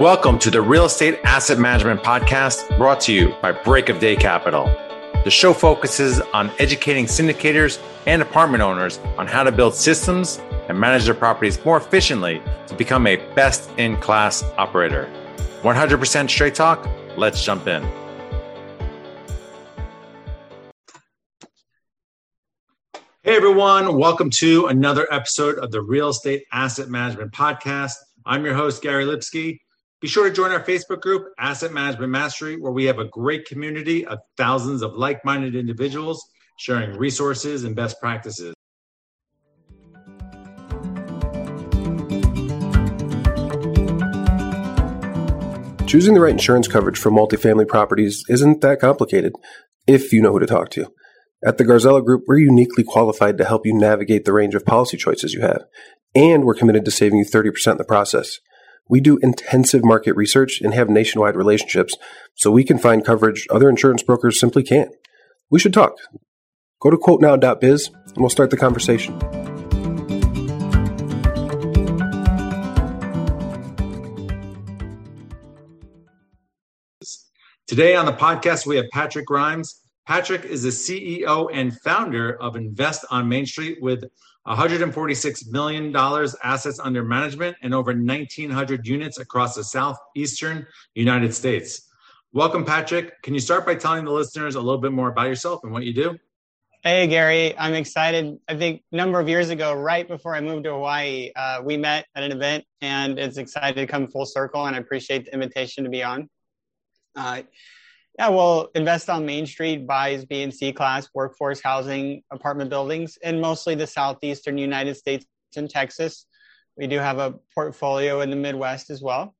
Welcome to the Real Estate Asset Management Podcast brought to you by Break of Day Capital. The show focuses on educating syndicators and apartment owners on how to build systems and manage their properties more efficiently to become a best in class operator. 100% straight talk. Let's jump in. Hey everyone, welcome to another episode of the Real Estate Asset Management Podcast. I'm your host, Gary Lipsky. Be sure to join our Facebook group, Asset Management Mastery, where we have a great community of thousands of like minded individuals sharing resources and best practices. Choosing the right insurance coverage for multifamily properties isn't that complicated if you know who to talk to. At the Garzella Group, we're uniquely qualified to help you navigate the range of policy choices you have, and we're committed to saving you 30% in the process. We do intensive market research and have nationwide relationships, so we can find coverage other insurance brokers simply can't. We should talk. Go to quotenow.biz and we'll start the conversation. Today on the podcast, we have Patrick Grimes. Patrick is the CEO and founder of Invest on Main Street with $146 million assets under management and over 1,900 units across the southeastern United States. Welcome, Patrick. Can you start by telling the listeners a little bit more about yourself and what you do? Hey, Gary. I'm excited. I think a number of years ago, right before I moved to Hawaii, uh, we met at an event, and it's excited to come full circle, and I appreciate the invitation to be on. Uh, yeah, well, Invest on Main Street buys B and C class workforce housing apartment buildings in mostly the southeastern United States and Texas. We do have a portfolio in the Midwest as well.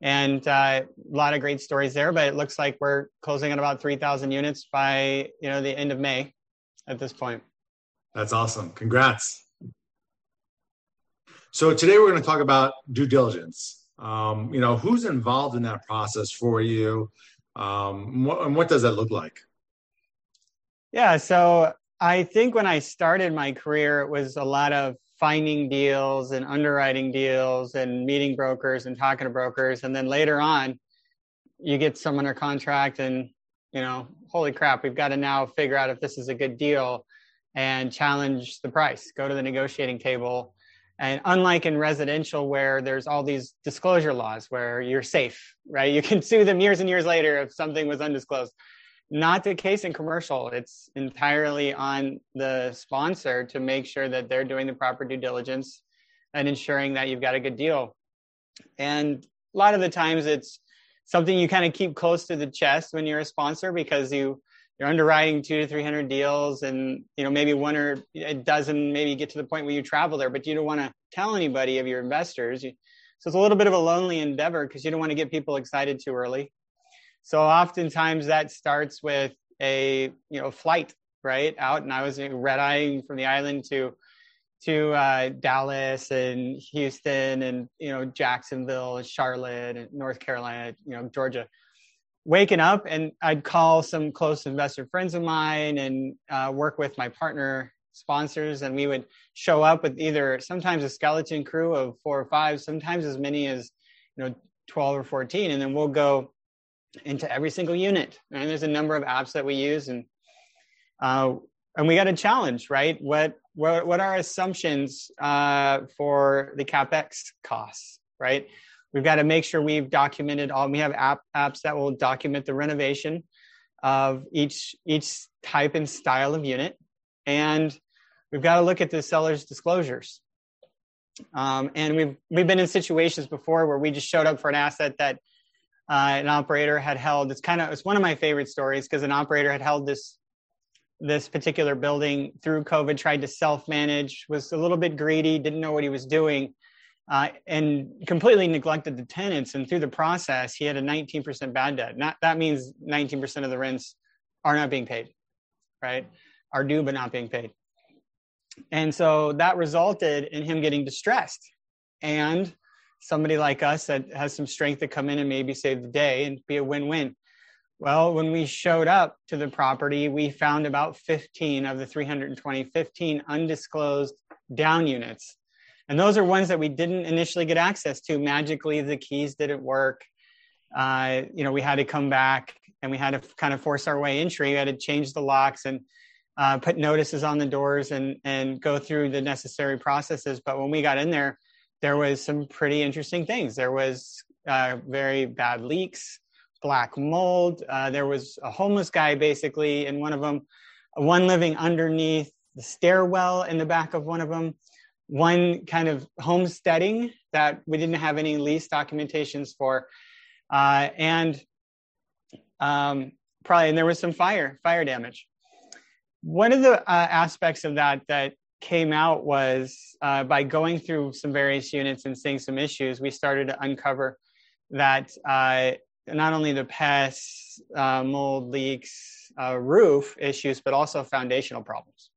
And uh, a lot of great stories there, but it looks like we're closing at about 3,000 units by you know the end of May at this point. That's awesome. Congrats. So today we're going to talk about due diligence. Um, you know, who's involved in that process for you? Um, what, and what does that look like? Yeah, so I think when I started my career, it was a lot of finding deals and underwriting deals and meeting brokers and talking to brokers. And then later on, you get someone under contract and, you know, holy crap, we've got to now figure out if this is a good deal and challenge the price, go to the negotiating table and unlike in residential, where there's all these disclosure laws where you're safe, right? You can sue them years and years later if something was undisclosed. Not the case in commercial. It's entirely on the sponsor to make sure that they're doing the proper due diligence and ensuring that you've got a good deal. And a lot of the times it's something you kind of keep close to the chest when you're a sponsor because you you're underwriting two to three hundred deals and you know maybe one or a dozen maybe get to the point where you travel there but you don't want to tell anybody of your investors. So it's a little bit of a lonely endeavor because you don't want to get people excited too early. So oftentimes that starts with a you know flight right out and i was red eyeing from the island to to uh, Dallas and Houston and you know Jacksonville and Charlotte and North Carolina, you know Georgia waking up and I'd call some close investor friends of mine and uh, work with my partner sponsors and we would show up with either sometimes a skeleton crew of four or five sometimes as many as you know 12 or 14 and then we'll go into every single unit. And there's a number of apps that we use and uh, and we got a challenge right? What what what are assumptions uh, for the capex costs right We've got to make sure we've documented all. We have app, apps that will document the renovation of each each type and style of unit, and we've got to look at the seller's disclosures. Um, and we've we've been in situations before where we just showed up for an asset that uh, an operator had held. It's kind of it's one of my favorite stories because an operator had held this this particular building through COVID, tried to self manage, was a little bit greedy, didn't know what he was doing, uh, and completely neglected the tenants. And through the process, he had a 19% bad debt. Not, that means 19% of the rents are not being paid, right? Are due but not being paid. And so that resulted in him getting distressed. And somebody like us that has some strength to come in and maybe save the day and be a win win. Well, when we showed up to the property, we found about 15 of the 320, 15 undisclosed down units And those are ones that we didn't initially get access to. Magically, the keys didn't work. Uh, you know, we had to come back and we had to kind of force our way entry. We had to change the locks and uh, put notices on the doors and and go through the necessary processes. But when we got in there, there was some pretty interesting things. There was uh, very bad leaks, black mold. Uh, there was a homeless guy basically in one of them, one living underneath the stairwell in the back of one of them, one kind of homesteading that we didn't have any lease documentations for, uh, and um, probably and there was some fire fire damage. One of the uh, aspects of that that came out was uh, by going through some various units and seeing some issues, we started to uncover that uh, not only the pests, uh, mold leaks, uh, roof issues, but also foundational problems.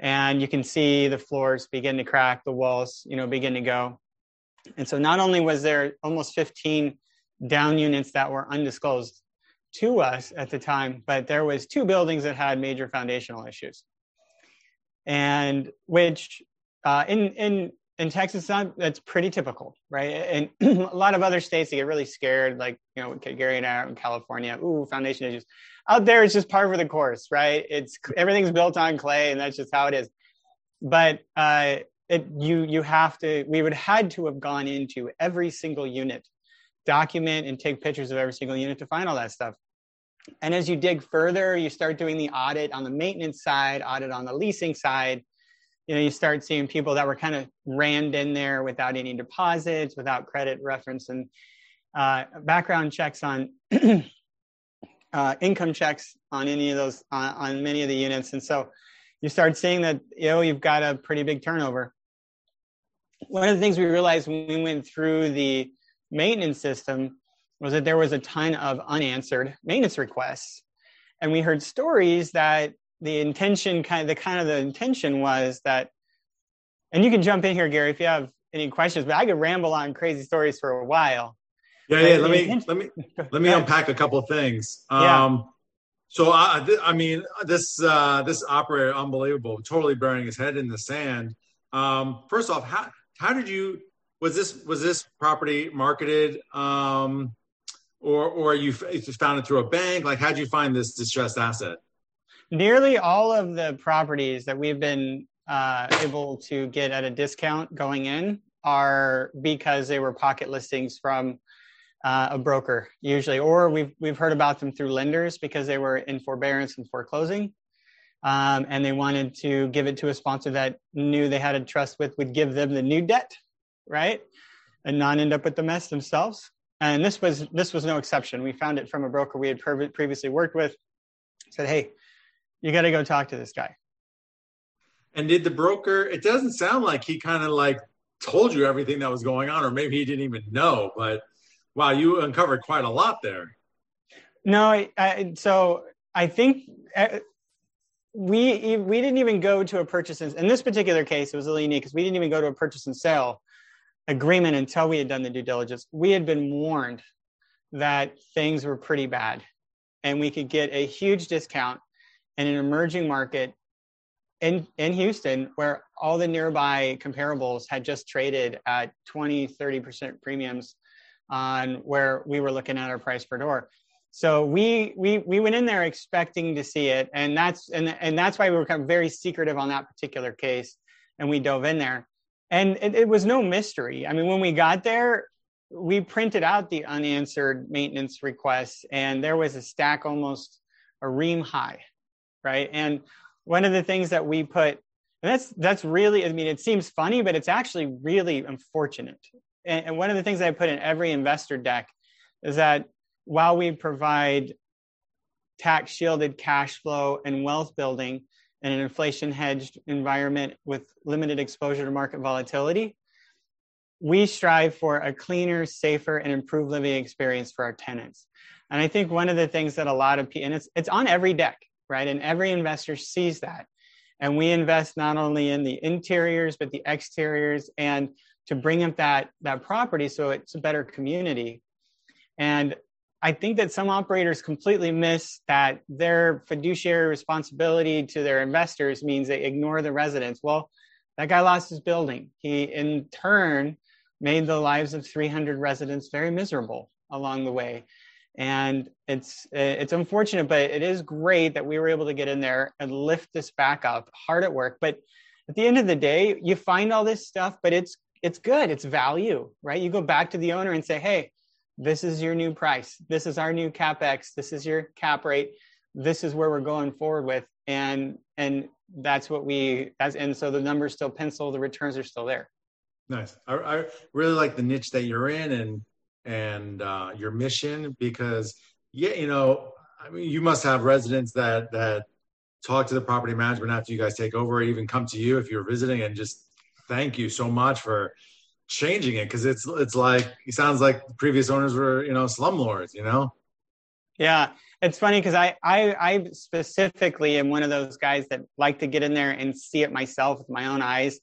And you can see the floors begin to crack, the walls, you know, begin to go. And so not only was there almost 15 down units that were undisclosed to us at the time, but there was two buildings that had major foundational issues. And which uh, in in in Texas, that's pretty typical, right? And a lot of other states, they get really scared, like, you know, Gary and I are in California, ooh, foundation issues. Out there, it's just part of the course, right? It's everything's built on clay, and that's just how it is. But uh, it, you you have to. We would had to have gone into every single unit, document and take pictures of every single unit to find all that stuff. And as you dig further, you start doing the audit on the maintenance side, audit on the leasing side, you know you start seeing people that were kind of rammed in there without any deposits without credit reference and uh, background checks on uh, income checks on any of those uh, on many of the units. And so you start seeing that you know you've got a pretty big turnover. One of the things we realized when we went through the maintenance system was that there was a ton of unanswered maintenance requests. And we heard stories that the intention kind of the kind of the intention was that and you can jump in here gary if you have any questions but i could ramble on crazy stories for a while. Yeah yeah let me let me let me unpack a couple of things. Yeah. um so i i mean this uh this operator unbelievable totally burying his head in the sand. Um first off how how did you was this was this property marketed um or or you found it through a bank? Like how did you find this distressed asset nearly all of the properties that we've been uh, able to get at a discount going in are because they were pocket listings from uh, a broker usually, or we've we've heard about them through lenders because they were in forbearance and foreclosing, um, and they wanted to give it to a sponsor that knew they had a trust with would give them the new debt, right, and not end up with the mess themselves. And this was this was no exception. We found it from a broker we had previously worked with. Said, hey, you got to go talk to this guy. And did the broker? It doesn't sound like he kind of like told you everything that was going on, or maybe he didn't even know. But wow, you uncovered quite a lot there. No, I, I, so I think uh, we we didn't even go to a purchase. In, in this particular case, it was a little unique because we didn't even go to a purchase and sale agreement until we had done the due diligence. We had been warned that things were pretty bad, and we could get a huge discount in an emerging market in, in Houston where all the nearby comparables had just traded at 20, 30% premiums on where we were looking at our price per door. So we we we went in there expecting to see it, and that's and and that's why we were kind of very secretive on that particular case, and we dove in there, and it, it was no mystery. I mean, when we got there, we printed out the unanswered maintenance requests, and there was a stack almost a ream high right? And one of the things that we put, and that's that's really, I mean, it seems funny, but it's actually really unfortunate. And, and one of the things I put in every investor deck is that while we provide tax shielded cash flow and wealth building in an inflation hedged environment with limited exposure to market volatility, we strive for a cleaner, safer, and improved living experience for our tenants. And I think one of the things that a lot of people, and it's, it's on every deck, right? And every investor sees that. And we invest not only in the interiors, but the exteriors and to bring up that, that property so it's a better community. And I think that some operators completely miss that their fiduciary responsibility to their investors means they ignore the residents. Well, that guy lost his building. He, in turn, made the lives of 300 residents very miserable along the way. And it's it's unfortunate, but it is great that we were able to get in there and lift this back up. Hard at work, but at the end of the day, you find all this stuff, but it's it's good. It's value, right? You go back to the owner and say, "Hey, this is your new price. This is our new capex. This is your cap rate. This is where we're going forward with." And and that's what we as and so the numbers still pencil. The returns are still there. Nice. I, I really like the niche that you're in and and uh, your mission because yeah, you know, I mean, you must have residents that that talk to the property management after you guys take over, or even come to you if you're visiting and just thank you so much for changing it because it's it's like it sounds like previous owners were you know slumlords, you know. Yeah, it's funny because I, I I specifically am one of those guys that like to get in there and see it myself with my own eyes,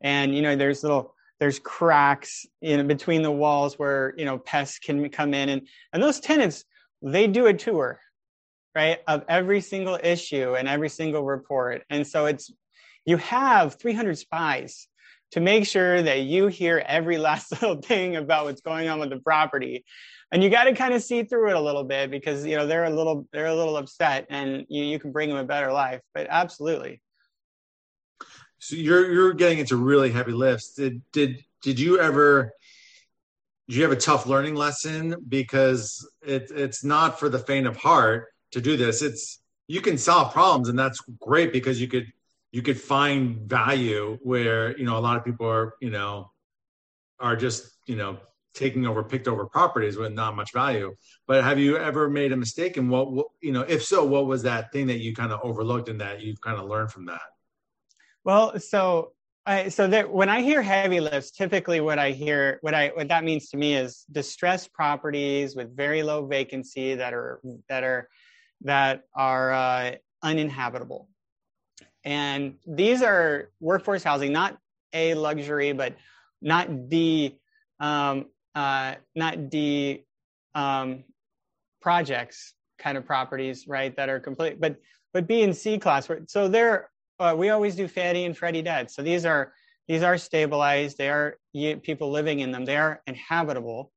and you know, there's little there's cracks in between the walls where you know pests can come in. And and those tenants they do a tour right of every single issue and every single report. And so it's you have 300 spies to make sure that you hear every last little thing about what's going on with the property. And you got to kind of see through it a little bit because you know they're a little they're a little upset and you, you can bring them a better life. But absolutely so you're you're getting into really heavy lifts. Did did did you ever did you have a tough learning lesson because it, it's not for the faint of heart to do this. It's you can solve problems and that's great because you could you could find value where you know a lot of people are you know are just you know taking over picked over properties with not much value but have you ever made a mistake and what, what you know if so what was that thing that you kind of overlooked and that you've kind of learned from that well, so I, so that when I hear heavy lifts, typically what I hear, what I what that means to me is distressed properties with very low vacancy that are that are that are uh, uninhabitable, and these are workforce housing, not a luxury, but not the um, uh, not the um, projects kind of properties, right? That are complete, but but B and C class. So they're uh, we always do Fannie and Freddie dead. So these are these are stabilized. They are people living in them. They are inhabitable.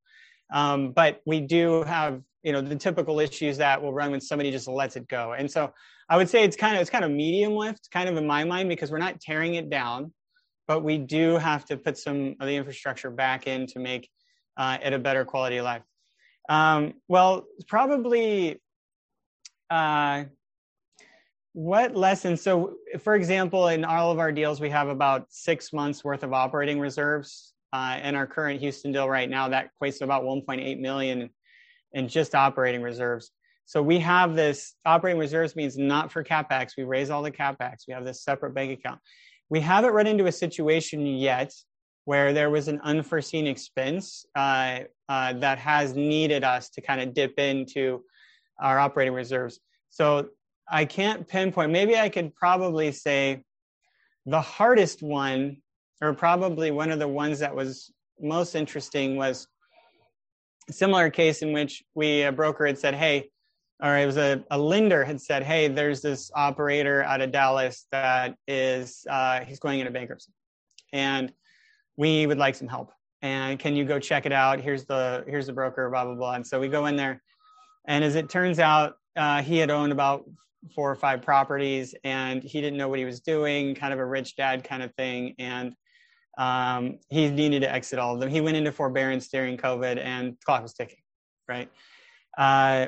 Um, but we do have you know the typical issues that will run when somebody just lets it go. And so I would say it's kind of it's kind of medium lift, kind of in my mind, because we're not tearing it down, but we do have to put some of the infrastructure back in to make uh, it a better quality of life. Um, well, probably uh, what lessons? So, for example, in all of our deals, we have about six months worth of operating reserves. Uh, in our current Houston deal right now, that equates to about 1.8 million in just operating reserves. So we have this operating reserves means not for capex. We raise all the capex. We have this separate bank account. We haven't run into a situation yet where there was an unforeseen expense uh, uh, that has needed us to kind of dip into our operating reserves. So I can't pinpoint. Maybe I could probably say the hardest one, or probably one of the ones that was most interesting, was a similar case in which we a broker had said, "Hey," or it was a, a lender had said, "Hey, there's this operator out of Dallas that is uh, he's going into bankruptcy, and we would like some help. And can you go check it out? Here's the here's the broker, blah blah blah." And so we go in there, and as it turns out, uh, he had owned about four or five properties and he didn't know what he was doing, kind of a rich dad kind of thing. And um, he needed to exit all of them. He went into forbearance during COVID and the clock was ticking, right? Uh,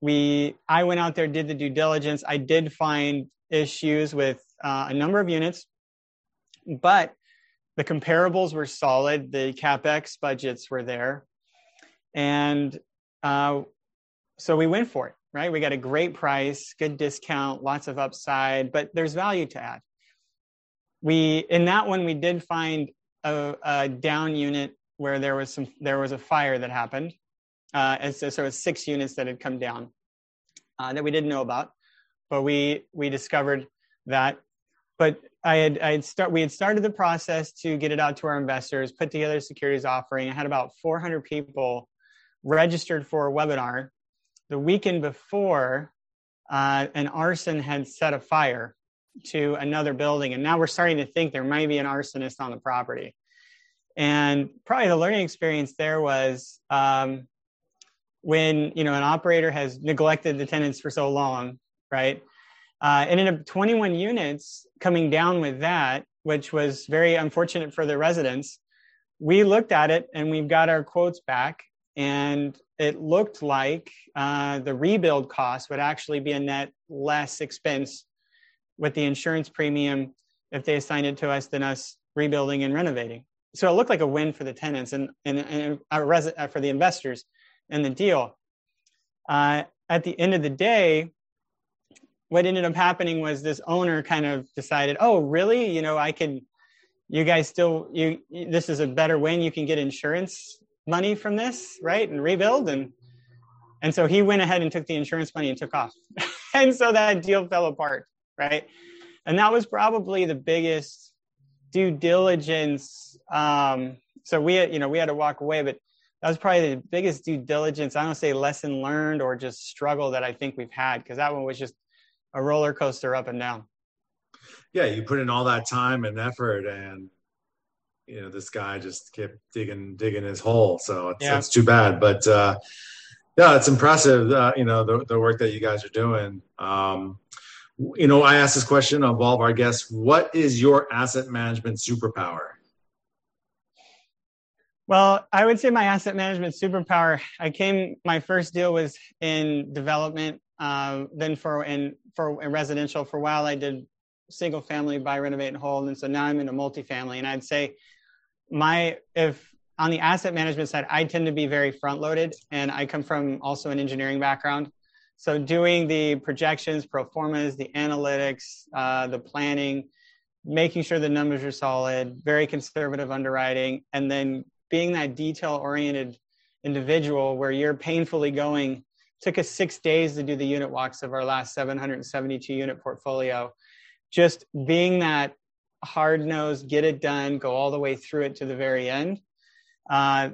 we, I went out there, did the due diligence. I did find issues with uh, a number of units, but the comparables were solid. The capex budgets were there, and uh, so we went for it right? We got a great price, good discount, lots of upside, but there's value to add. We in that one we did find a, a down unit where there was some there was a fire that happened, uh, and so, so was six units that had come down uh, that we didn't know about, but we we discovered that. But I had I had start we had started the process to get it out to our investors, put together a securities offering. I had about 400 people registered for a webinar the weekend before, uh, an arson had set a fire to another building. And now we're starting to think there might be an arsonist on the property. And probably the learning experience there was um, when you know an operator has neglected the tenants for so long, right? Uh, ended up 21 units coming down with that, which was very unfortunate for the residents. We looked at it and we've got our quotes back, and it looked like uh, the rebuild cost would actually be a net less expense with the insurance premium if they assigned it to us than us rebuilding and renovating. So it looked like a win for the tenants and, and, and res- uh, for the investors in the deal. Uh, at the end of the day, what ended up happening was this owner kind of decided, oh, really? You know, I can, you guys still, you, this is a better win. You can get insurance money from this, right? And rebuild. And, and so he went ahead and took the insurance money and took off. and so that deal fell apart, right? And that was probably the biggest due diligence. Um, so we had, you know, we had to walk away, but that was probably the biggest due diligence. I don't say lesson learned or just struggle that I think we've had because that one was just a roller coaster up and down. Yeah, you put in all that time and effort, and you know this guy just kept digging digging his hole. So it's, yeah. it's too bad, but uh, yeah, it's impressive. Uh, you know the the work that you guys are doing. Um, you know, I asked this question of all of our guests: What is your asset management superpower? Well, I would say my asset management superpower. I came. My first deal was in development. Uh, then for in for in residential for a while, I did single family buy, renovate, and hold, and so now I'm in a multifamily. And I'd say my if on the asset management side, I tend to be very front loaded, and I come from also an engineering background. So doing the projections, pro formas, the analytics, uh, the planning, making sure the numbers are solid, very conservative underwriting, and then being that detail oriented individual where you're painfully going took us six days to do the unit walks of our last 772 unit portfolio just being that hard nosed get it done go all the way through it to the very end. Uh,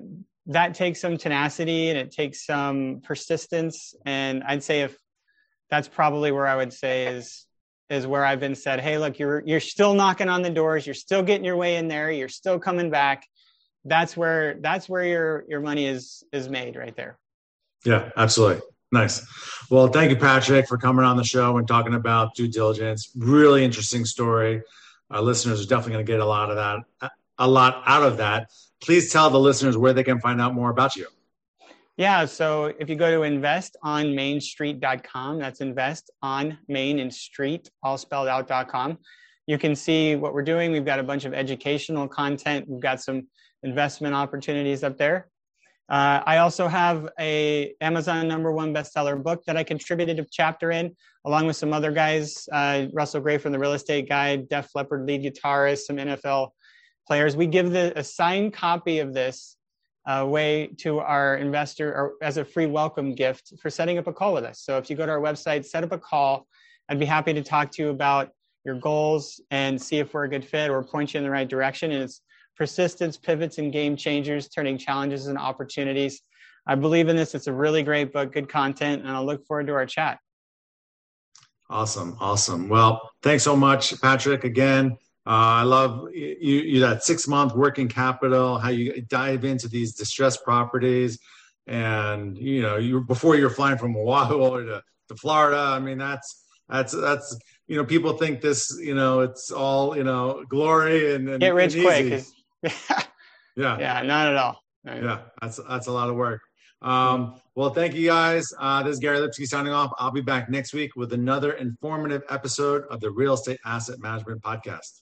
that takes some tenacity and it takes some persistence. And i'd say if that's probably where i would say is is where i've been said hey look you're you're still knocking on the doors. You're still getting your way in there. You're still coming back. That's where that's where your your money is is made right there. Yeah absolutely. Nice. Well thank you patrick for coming on the show and talking about due diligence. Really interesting story our listeners are definitely going to get a lot of that a lot out of that. Please tell the listeners where they can find out more about you. Yeah so if you go to investonmainstreet.com that's invest on main and street all spelled out.com you can see what we're doing. We've got a bunch of educational content. We've got some investment opportunities up there. Uh, I also have a Amazon number one bestseller book that I contributed a chapter in, along with some other guys, uh, Russell Gray from the Real Estate Guys, Def Leppard lead guitarist, some NFL players. We give the, a signed copy of this uh, way to our investor or as a free welcome gift for setting up a call with us. So if you go to our website, set up a call. I'd be happy to talk to you about your goals and see if we're a good fit or point you in the right direction. And it's persistence, pivots, and game changers, turning challenges and opportunities. I believe in this. It's a really great book, good content, and I'll look forward to our chat. Awesome, awesome. Well, thanks so much, Patrick. Again, uh, I love you, you that six month working capital, how you dive into these distressed properties, and you know, you before you're flying from Oahu to, to Florida. I mean, that's that's that's you know, people think this, you know, it's all you know, glory and, and get rich and quick. Yeah. Yeah, not at all. Not yeah, that's that's a lot of work. Um, well, thank you guys. Uh, this is Gary Lipsky signing off. I'll be back next week with another informative episode of the Real Estate Asset Management Podcast.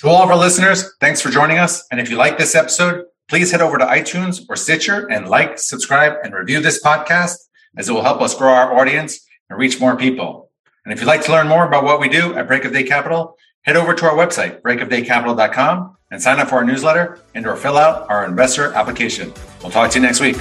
To all of our listeners, thanks for joining us. And if you like this episode, please head over to iTunes or Stitcher and like, subscribe, and review this podcast as it will help us grow our audience and reach more people. And if you'd like to learn more about what we do at Break of Day Capital, Head over to our website, breakofdaycapital.com, and sign up for our newsletter and or fill out our investor application. We'll talk to you next week.